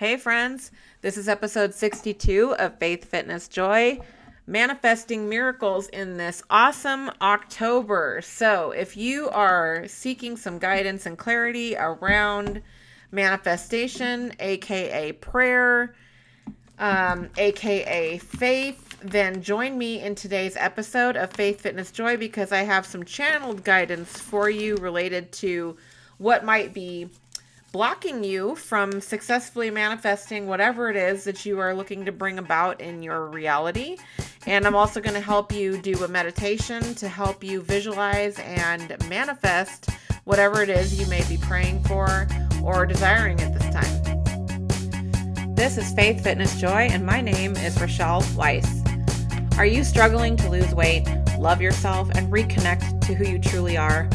Hey, friends, this is episode 62 of Faith, Fitness, Joy manifesting miracles in this awesome October. So, if you are seeking some guidance and clarity around manifestation, aka prayer, um, aka faith, then join me in today's episode of Faith, Fitness, Joy because I have some channeled guidance for you related to what might be blocking you from successfully manifesting whatever it is that you are looking to bring about in your reality. And I'm also going to help you do a meditation to help you visualize and manifest whatever it is you may be praying for or desiring at this time. This is Faith, Fitness, Joy, and my name is Rochelle Weiss. Are you struggling to lose weight, love yourself, and reconnect to who you truly are?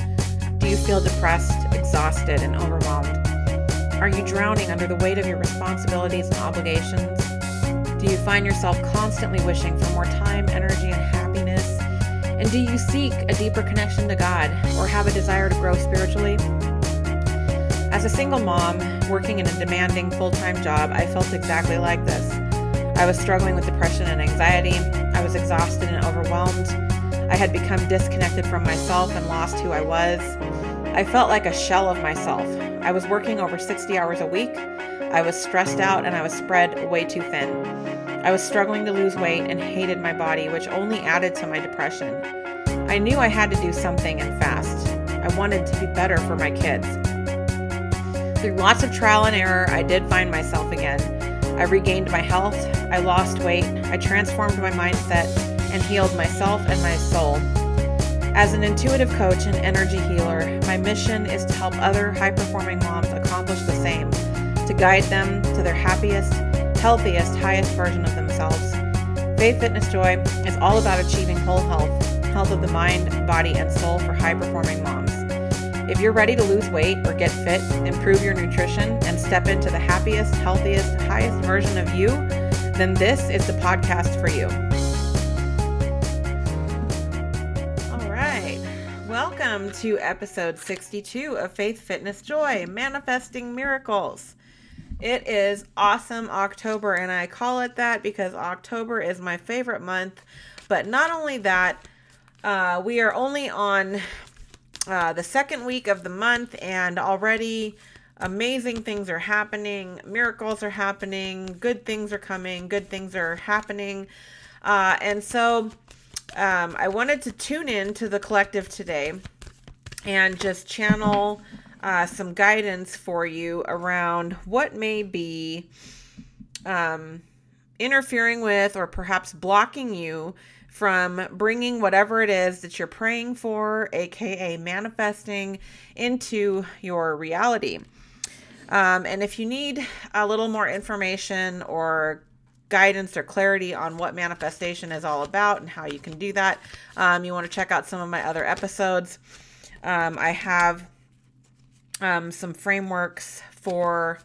Do you feel depressed, exhausted, and overwhelmed? Are you drowning under the weight of your responsibilities and obligations? Do you find yourself constantly wishing for more time, energy, and happiness? And do you seek a deeper connection to God or have a desire to grow spiritually? As a single mom working in a demanding full time job, I felt exactly like this. I was struggling with depression and anxiety. I was exhausted and overwhelmed. I had become disconnected from myself and lost who I was. I felt like a shell of myself, I was working over 60 hours a week. I was stressed out and I was spread way too thin. I was struggling to lose weight and hated my body, which only added to my depression. I knew I had to do something and fast. I wanted to be better for my kids. Through lots of trial and error, I did find myself again. I regained my health, I lost weight, I transformed my mindset, and healed myself and my soul. As an intuitive coach and energy healer, my mission is to help other high performing moms accomplish the same, to guide them to their happiest, healthiest, highest version of themselves. Faith Fitness Joy is all about achieving whole health, health of the mind, body, and soul for high performing moms. If you're ready to lose weight or get fit, improve your nutrition, and step into the happiest, healthiest, highest version of you, then this is the podcast for you. Welcome to episode 62 of Faith, Fitness, Joy Manifesting Miracles. It is awesome October, and I call it that because October is my favorite month. But not only that, uh, we are only on uh, the second week of the month, and already amazing things are happening, miracles are happening, good things are coming, good things are happening. Uh, and so um, I wanted to tune in to the collective today and just channel uh, some guidance for you around what may be um, interfering with or perhaps blocking you from bringing whatever it is that you're praying for, aka manifesting, into your reality. Um, and if you need a little more information or guidance or clarity on what manifestation is all about and how you can do that, um, you want to check out some of my other episodes. Um, I have um, some frameworks for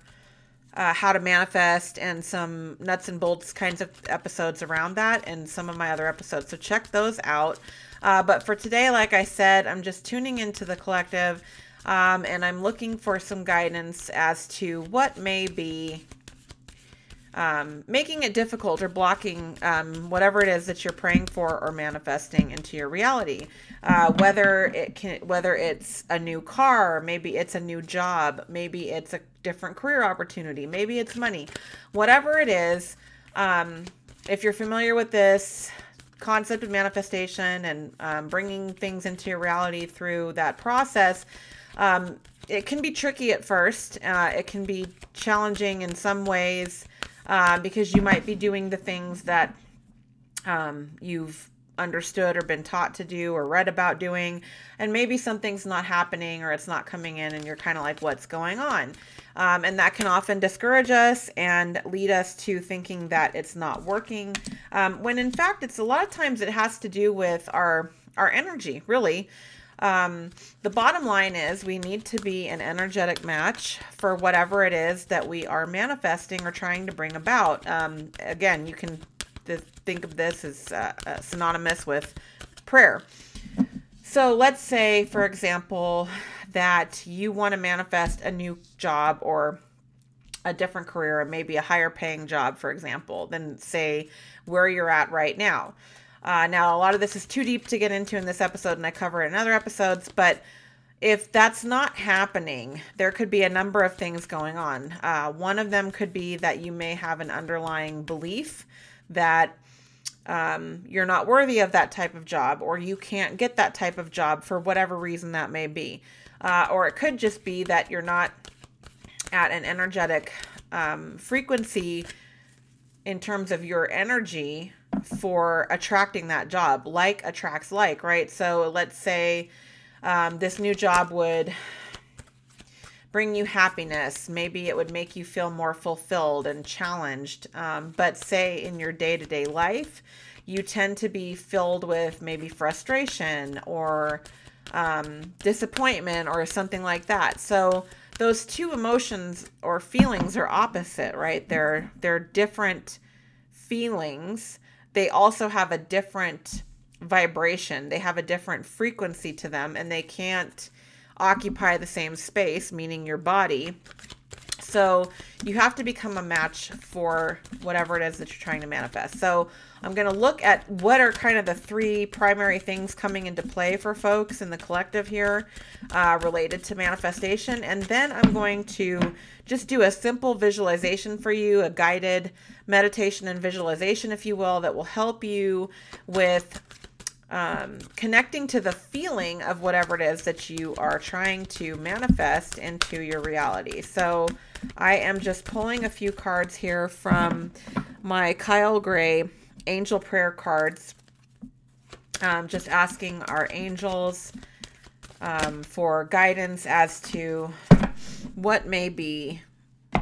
uh, how to manifest and some nuts and bolts kinds of episodes around that and some of my other episodes. So check those out. Uh, but for today, like I said, I'm just tuning into the collective um, and I'm looking for some guidance as to what may be um, making it difficult or blocking um, whatever it is that you're praying for or manifesting into your reality. Uh, whether it can, whether it's a new car, maybe it's a new job, maybe it's a different career opportunity, maybe it's money, whatever it is. Um, if you're familiar with this concept of manifestation and um, bringing things into your reality through that process, um, it can be tricky at first. Uh, it can be challenging in some ways uh, because you might be doing the things that um, you've understood or been taught to do or read about doing. And maybe something's not happening or it's not coming in and you're kind of like what's going on? Um, and that can often discourage us and lead us to thinking that it's not working um, when in fact it's a lot of times it has to do with our our energy really um, the bottom line is we need to be an energetic match for whatever it is that we are manifesting or trying to bring about. Um, again, you can th- think of this as uh, uh, synonymous with prayer. So let's say, for example, that you want to manifest a new job or a different career, maybe a higher paying job, for example, than say where you're at right now. Uh, now, a lot of this is too deep to get into in this episode, and I cover it in other episodes, but if that's not happening, there could be a number of things going on. Uh, one of them could be that you may have an underlying belief that um, you're not worthy of that type of job, or you can't get that type of job for whatever reason that may be. Uh, or it could just be that you're not at an energetic um, frequency in terms of your energy for attracting that job. Like attracts like, right? So let's say um, this new job would bring you happiness. Maybe it would make you feel more fulfilled and challenged. Um, but say in your day to day life, you tend to be filled with maybe frustration or um, disappointment or something like that. So those two emotions or feelings are opposite, right? They're they're different feelings. They also have a different vibration. They have a different frequency to them and they can't occupy the same space, meaning your body. So you have to become a match for whatever it is that you're trying to manifest. So I'm going to look at what are kind of the three primary things coming into play for folks in the collective here uh, related to manifestation. And then I'm going to just do a simple visualization for you, a guided meditation and visualization, if you will, that will help you with um, connecting to the feeling of whatever it is that you are trying to manifest into your reality. So I am just pulling a few cards here from my Kyle Gray angel prayer cards. Um, just asking our angels um, for guidance as to what may be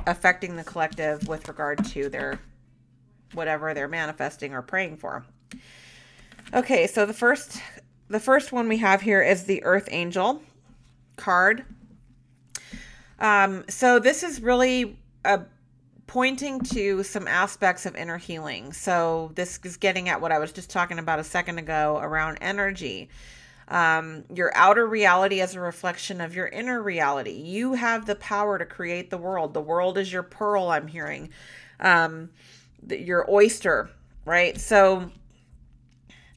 affecting the collective with regard to their whatever they're manifesting or praying for. Okay, so the first the first one we have here is the Earth Angel card. Um, so this is really a pointing to some aspects of inner healing. So this is getting at what I was just talking about a second ago around energy. Um, your outer reality as a reflection of your inner reality. You have the power to create the world. The world is your pearl. I'm hearing, um, your oyster, right? So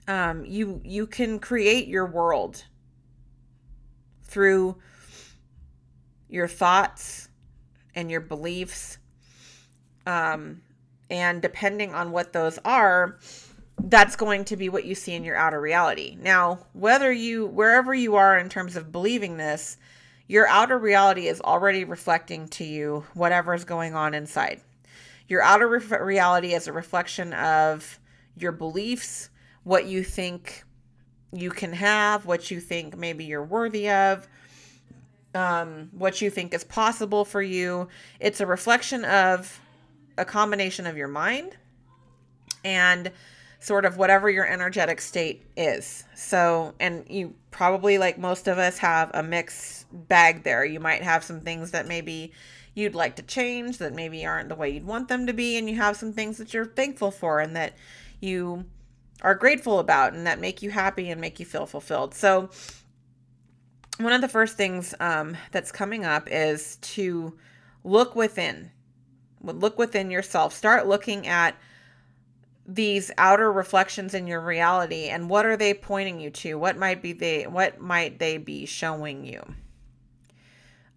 um, you you can create your world through your thoughts and your beliefs um, and depending on what those are that's going to be what you see in your outer reality now whether you wherever you are in terms of believing this your outer reality is already reflecting to you whatever is going on inside your outer re- reality is a reflection of your beliefs what you think you can have, what you think maybe you're worthy of, um, what you think is possible for you. It's a reflection of a combination of your mind and sort of whatever your energetic state is. So, and you probably, like most of us, have a mixed bag there. You might have some things that maybe you'd like to change that maybe aren't the way you'd want them to be, and you have some things that you're thankful for and that you are grateful about and that make you happy and make you feel fulfilled. So, one of the first things um, that's coming up is to look within. Look within yourself. Start looking at these outer reflections in your reality and what are they pointing you to? What might be they what might they be showing you?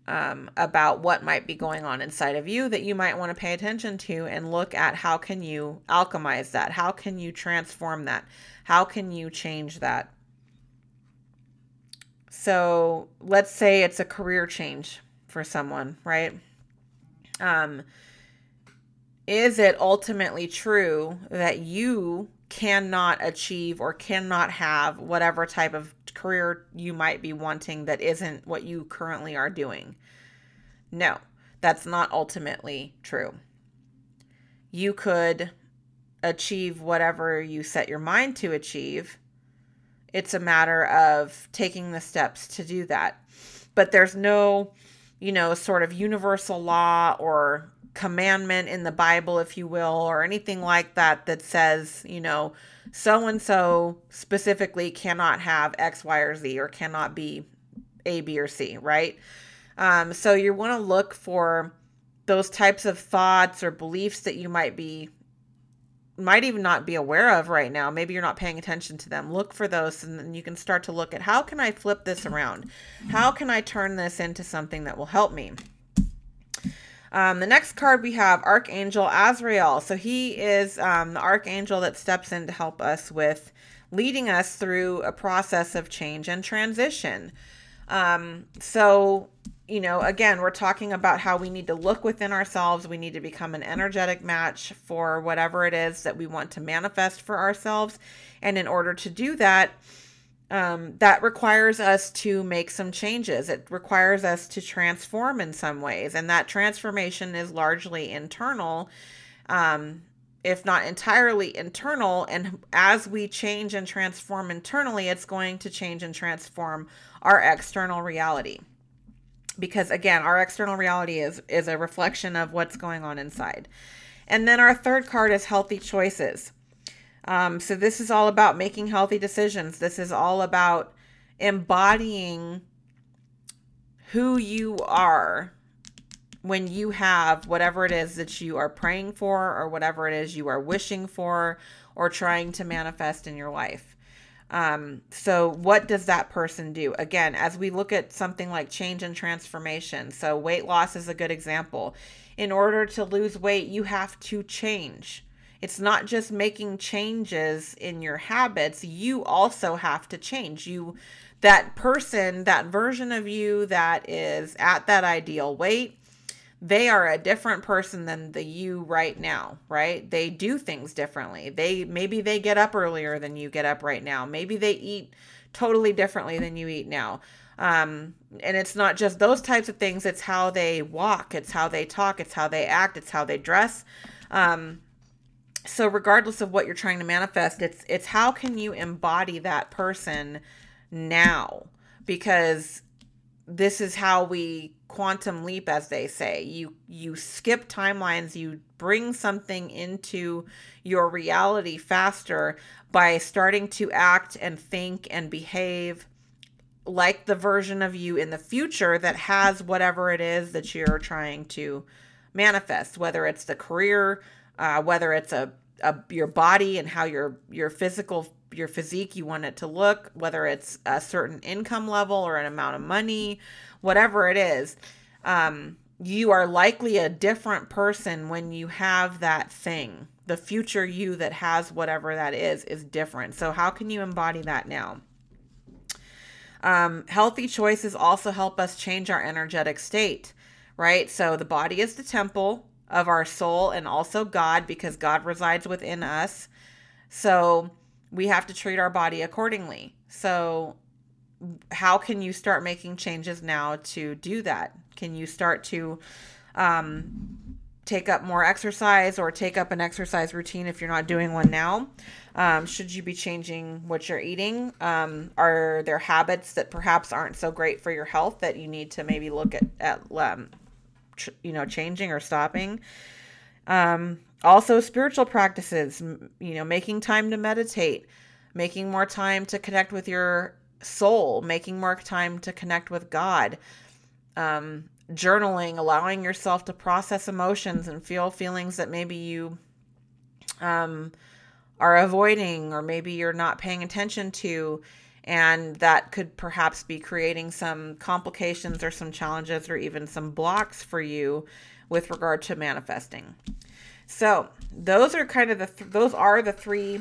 Um, about what might be going on inside of you that you might want to pay attention to and look at how can you alchemize that? How can you transform that? How can you change that? So let's say it's a career change for someone right? Um is it ultimately true that you cannot achieve or cannot have whatever type of career you might be wanting that isn't what you currently are doing. No, that's not ultimately true. You could achieve whatever you set your mind to achieve. It's a matter of taking the steps to do that. But there's no, you know, sort of universal law or commandment in the Bible, if you will, or anything like that that says, you know, so and so specifically cannot have X, Y, or Z or cannot be A, B, or C, right? Um, so you want to look for those types of thoughts or beliefs that you might be might even not be aware of right now. Maybe you're not paying attention to them. Look for those and then you can start to look at how can i flip this around? How can i turn this into something that will help me um, the next card we have archangel azrael so he is um, the archangel that steps in to help us with leading us through a process of change and transition um, so you know, again, we're talking about how we need to look within ourselves. We need to become an energetic match for whatever it is that we want to manifest for ourselves. And in order to do that, um, that requires us to make some changes. It requires us to transform in some ways. And that transformation is largely internal, um, if not entirely internal. And as we change and transform internally, it's going to change and transform our external reality because again our external reality is is a reflection of what's going on inside and then our third card is healthy choices um, so this is all about making healthy decisions this is all about embodying who you are when you have whatever it is that you are praying for or whatever it is you are wishing for or trying to manifest in your life um, so, what does that person do? Again, as we look at something like change and transformation, so weight loss is a good example. In order to lose weight, you have to change. It's not just making changes in your habits, you also have to change. You that person, that version of you that is at that ideal weight, they are a different person than the you right now, right? They do things differently. They maybe they get up earlier than you get up right now. Maybe they eat totally differently than you eat now. Um, and it's not just those types of things, it's how they walk, it's how they talk, it's how they act, it's how they dress. Um, so regardless of what you're trying to manifest, it's it's how can you embody that person now? Because this is how we quantum leap as they say you you skip timelines you bring something into your reality faster by starting to act and think and behave like the version of you in the future that has whatever it is that you're trying to manifest whether it's the career uh, whether it's a, a your body and how your your physical your physique you want it to look whether it's a certain income level or an amount of money whatever it is um, you are likely a different person when you have that thing. The future you that has whatever that is is different. So how can you embody that now? Um, healthy choices also help us change our energetic state right? So the body is the temple of our soul and also god because god resides within us so we have to treat our body accordingly. So, how can you start making changes now to do that? Can you start to um, take up more exercise or take up an exercise routine if you're not doing one now? Um, should you be changing what you're eating? Um, are there habits that perhaps aren't so great for your health that you need to maybe look at, at um, you know, changing or stopping? Um, also, spiritual practices, you know, making time to meditate, making more time to connect with your soul, making more time to connect with God, um, journaling, allowing yourself to process emotions and feel feelings that maybe you um, are avoiding or maybe you're not paying attention to. And that could perhaps be creating some complications or some challenges or even some blocks for you with regard to manifesting. So those are kind of the th- those are the three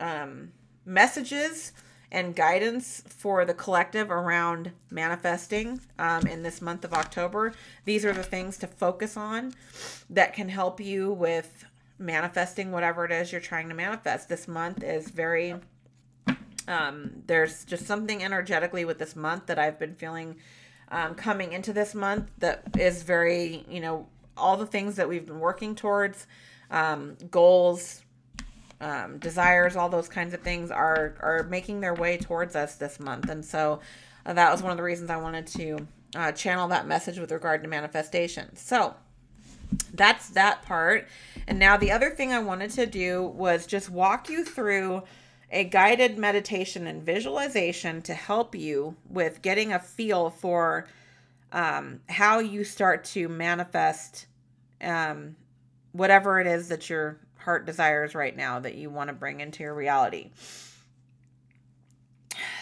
um, messages and guidance for the collective around manifesting um, in this month of October. These are the things to focus on that can help you with manifesting whatever it is you're trying to manifest. This month is very um, there's just something energetically with this month that I've been feeling um, coming into this month that is very, you know, all the things that we've been working towards, um, goals, um, desires, all those kinds of things are are making their way towards us this month, and so uh, that was one of the reasons I wanted to uh, channel that message with regard to manifestation. So that's that part. And now the other thing I wanted to do was just walk you through a guided meditation and visualization to help you with getting a feel for um, how you start to manifest um, whatever it is that your heart desires right now that you want to bring into your reality.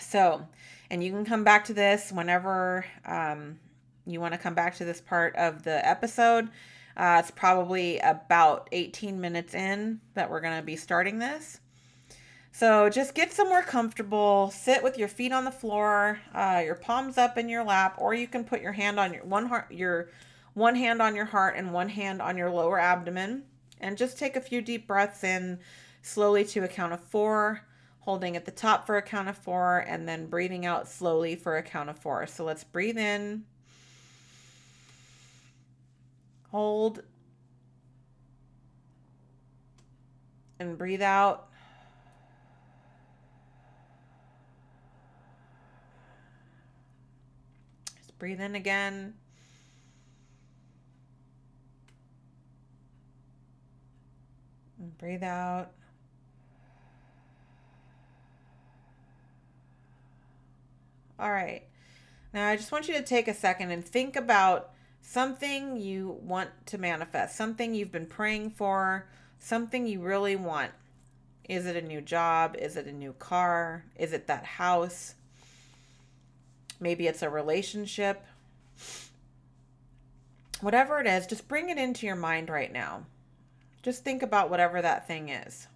So, and you can come back to this whenever um, you want to come back to this part of the episode. Uh, it's probably about 18 minutes in that we're going to be starting this. So just get somewhere comfortable, sit with your feet on the floor, uh, your palms up in your lap, or you can put your hand on your one heart, your one hand on your heart and one hand on your lower abdomen, and just take a few deep breaths in slowly to a count of four, holding at the top for a count of four, and then breathing out slowly for a count of four. So let's breathe in, hold, and breathe out. Breathe in again. And breathe out. All right. Now, I just want you to take a second and think about something you want to manifest, something you've been praying for, something you really want. Is it a new job? Is it a new car? Is it that house? Maybe it's a relationship. Whatever it is, just bring it into your mind right now. Just think about whatever that thing is.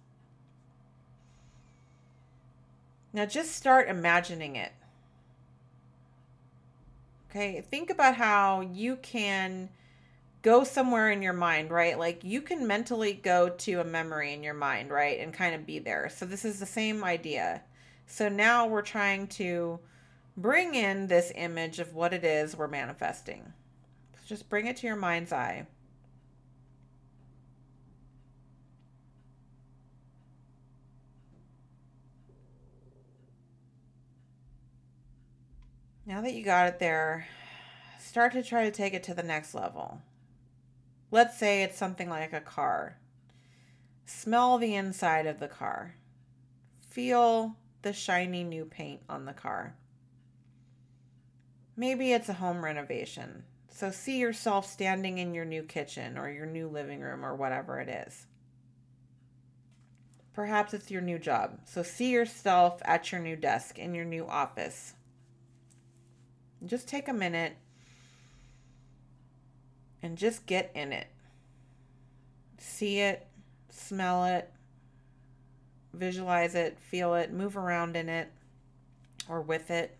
Now just start imagining it. Okay, think about how you can go somewhere in your mind, right? Like you can mentally go to a memory in your mind, right? And kind of be there. So this is the same idea. So now we're trying to bring in this image of what it is we're manifesting. Just bring it to your mind's eye. Now that you got it there, start to try to take it to the next level. Let's say it's something like a car. Smell the inside of the car. Feel the shiny new paint on the car. Maybe it's a home renovation. So see yourself standing in your new kitchen or your new living room or whatever it is. Perhaps it's your new job. So see yourself at your new desk in your new office. Just take a minute and just get in it. See it, smell it, visualize it, feel it, move around in it or with it.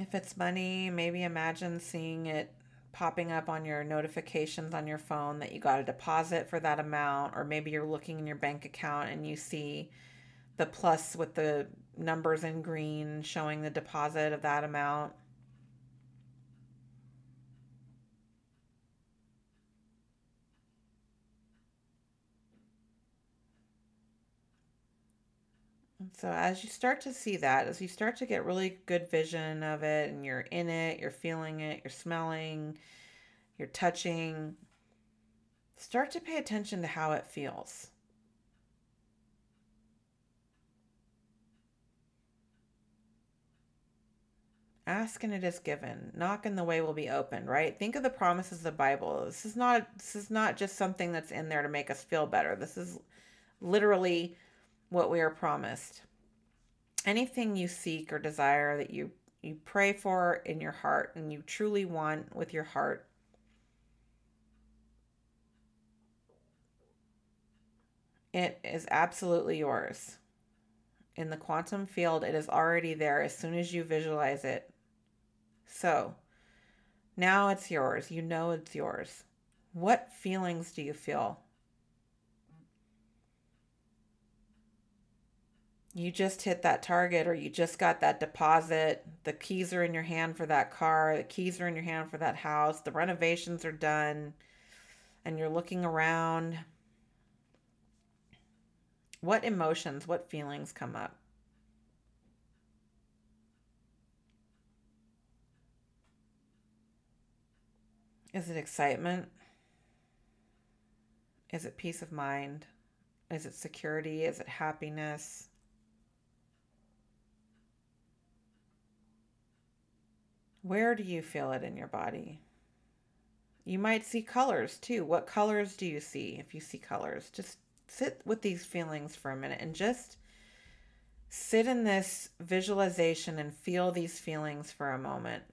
If it's money, maybe imagine seeing it popping up on your notifications on your phone that you got a deposit for that amount, or maybe you're looking in your bank account and you see the plus with the numbers in green showing the deposit of that amount. So as you start to see that, as you start to get really good vision of it and you're in it, you're feeling it, you're smelling, you're touching, start to pay attention to how it feels. Ask and it is given. Knock and the way will be opened, right? Think of the promises of the Bible. This is not this is not just something that's in there to make us feel better. This is literally what we are promised. Anything you seek or desire that you you pray for in your heart and you truly want with your heart it is absolutely yours. In the quantum field, it is already there as soon as you visualize it. So, now it's yours. You know it's yours. What feelings do you feel? You just hit that target or you just got that deposit. The keys are in your hand for that car, the keys are in your hand for that house, the renovations are done, and you're looking around. What emotions, what feelings come up? Is it excitement? Is it peace of mind? Is it security? Is it happiness? Where do you feel it in your body? You might see colors too. What colors do you see if you see colors? Just sit with these feelings for a minute and just sit in this visualization and feel these feelings for a moment.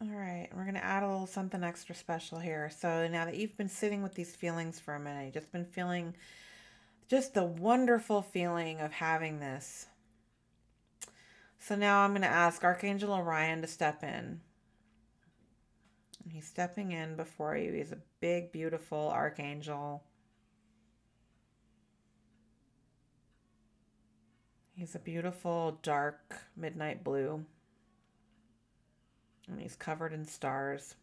All right, we're going to add a little something extra special here. So now that you've been sitting with these feelings for a minute, just been feeling just the wonderful feeling of having this. So now I'm going to ask Archangel Orion to step in. And he's stepping in before you. He's a big, beautiful archangel. He's a beautiful, dark, midnight blue and he's covered in stars.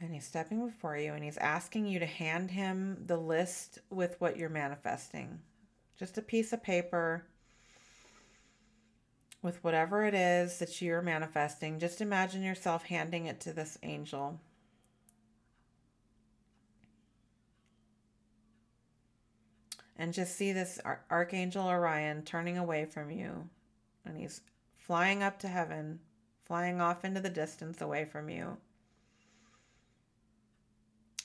And he's stepping before you and he's asking you to hand him the list with what you're manifesting. Just a piece of paper with whatever it is that you're manifesting. Just imagine yourself handing it to this angel. And just see this archangel Orion turning away from you. And he's flying up to heaven, flying off into the distance away from you.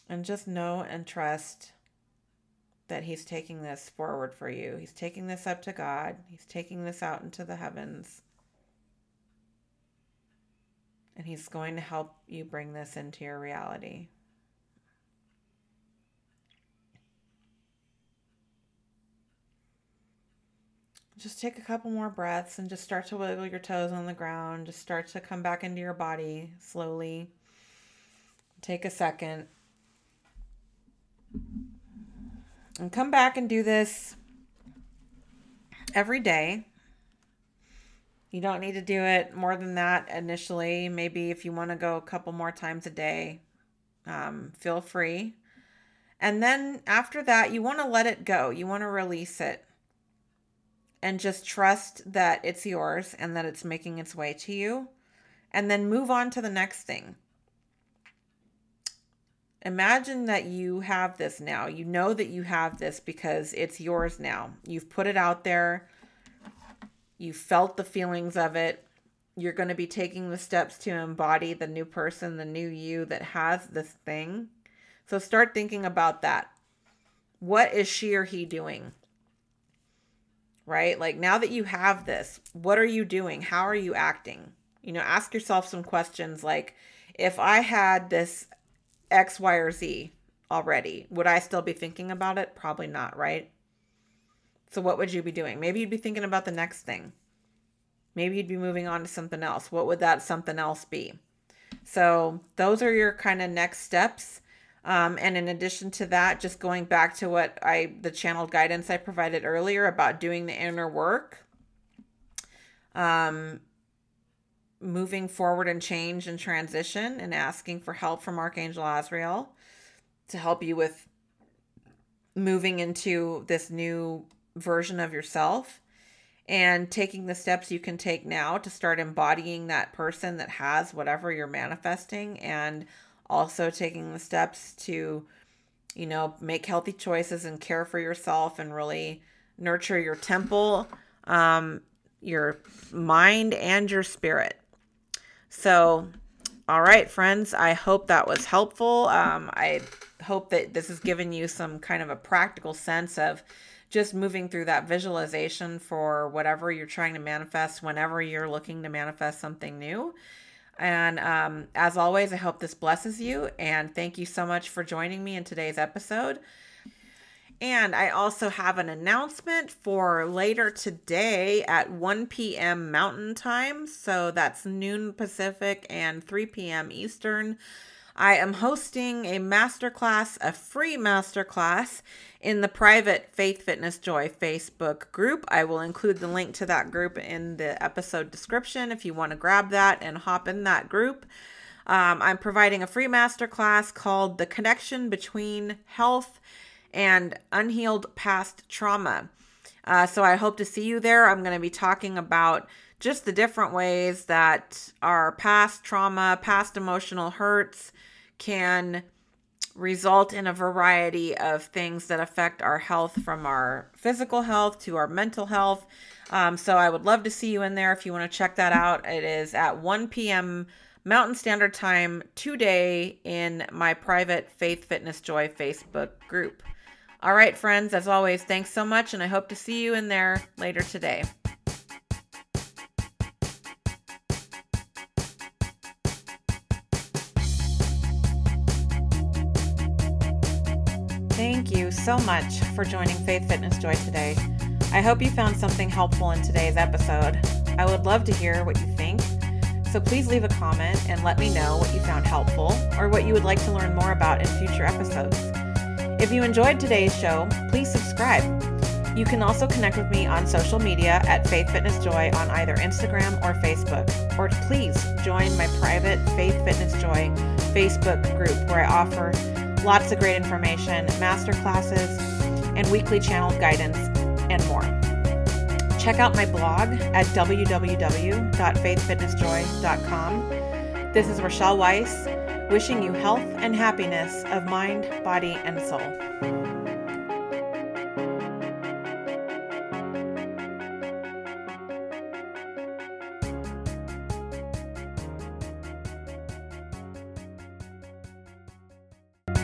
And just know and trust that he's taking this forward for you. He's taking this up to God, he's taking this out into the heavens. And he's going to help you bring this into your reality. Just take a couple more breaths and just start to wiggle your toes on the ground. Just start to come back into your body slowly. Take a second. And come back and do this every day. You don't need to do it more than that initially. Maybe if you want to go a couple more times a day, um, feel free. And then after that, you want to let it go. You want to release it and just trust that it's yours and that it's making its way to you. And then move on to the next thing. Imagine that you have this now. You know that you have this because it's yours now. You've put it out there. You felt the feelings of it. You're going to be taking the steps to embody the new person, the new you that has this thing. So start thinking about that. What is she or he doing? Right? Like now that you have this, what are you doing? How are you acting? You know, ask yourself some questions like if I had this X, Y, or Z already, would I still be thinking about it? Probably not, right? So what would you be doing? Maybe you'd be thinking about the next thing. Maybe you'd be moving on to something else. What would that something else be? So those are your kind of next steps. Um, and in addition to that, just going back to what I, the channeled guidance I provided earlier about doing the inner work, um, moving forward and change and transition, and asking for help from Archangel Azrael to help you with moving into this new version of yourself and taking the steps you can take now to start embodying that person that has whatever you're manifesting and also taking the steps to you know make healthy choices and care for yourself and really nurture your temple um your mind and your spirit. So, all right, friends, I hope that was helpful. Um, I hope that this has given you some kind of a practical sense of just moving through that visualization for whatever you're trying to manifest whenever you're looking to manifest something new. And um, as always, I hope this blesses you. And thank you so much for joining me in today's episode. And I also have an announcement for later today at 1 p.m. Mountain Time. So that's noon Pacific and 3 p.m. Eastern. I am hosting a masterclass, a free masterclass in the private Faith Fitness Joy Facebook group. I will include the link to that group in the episode description if you want to grab that and hop in that group. Um, I'm providing a free masterclass called The Connection Between Health and Unhealed Past Trauma. Uh, so I hope to see you there. I'm going to be talking about just the different ways that our past trauma, past emotional hurts, can result in a variety of things that affect our health from our physical health to our mental health. Um, so I would love to see you in there if you want to check that out. It is at 1 p.m. Mountain Standard Time today in my private Faith Fitness Joy Facebook group. All right, friends, as always, thanks so much, and I hope to see you in there later today. So much for joining Faith Fitness Joy today. I hope you found something helpful in today's episode. I would love to hear what you think, so please leave a comment and let me know what you found helpful or what you would like to learn more about in future episodes. If you enjoyed today's show, please subscribe. You can also connect with me on social media at Faith Fitness Joy on either Instagram or Facebook. Or please join my private Faith Fitness Joy Facebook group where I offer lots of great information, master classes, and weekly channel guidance, and more. Check out my blog at www.faithfitnessjoy.com. This is Rochelle Weiss, wishing you health and happiness of mind, body, and soul.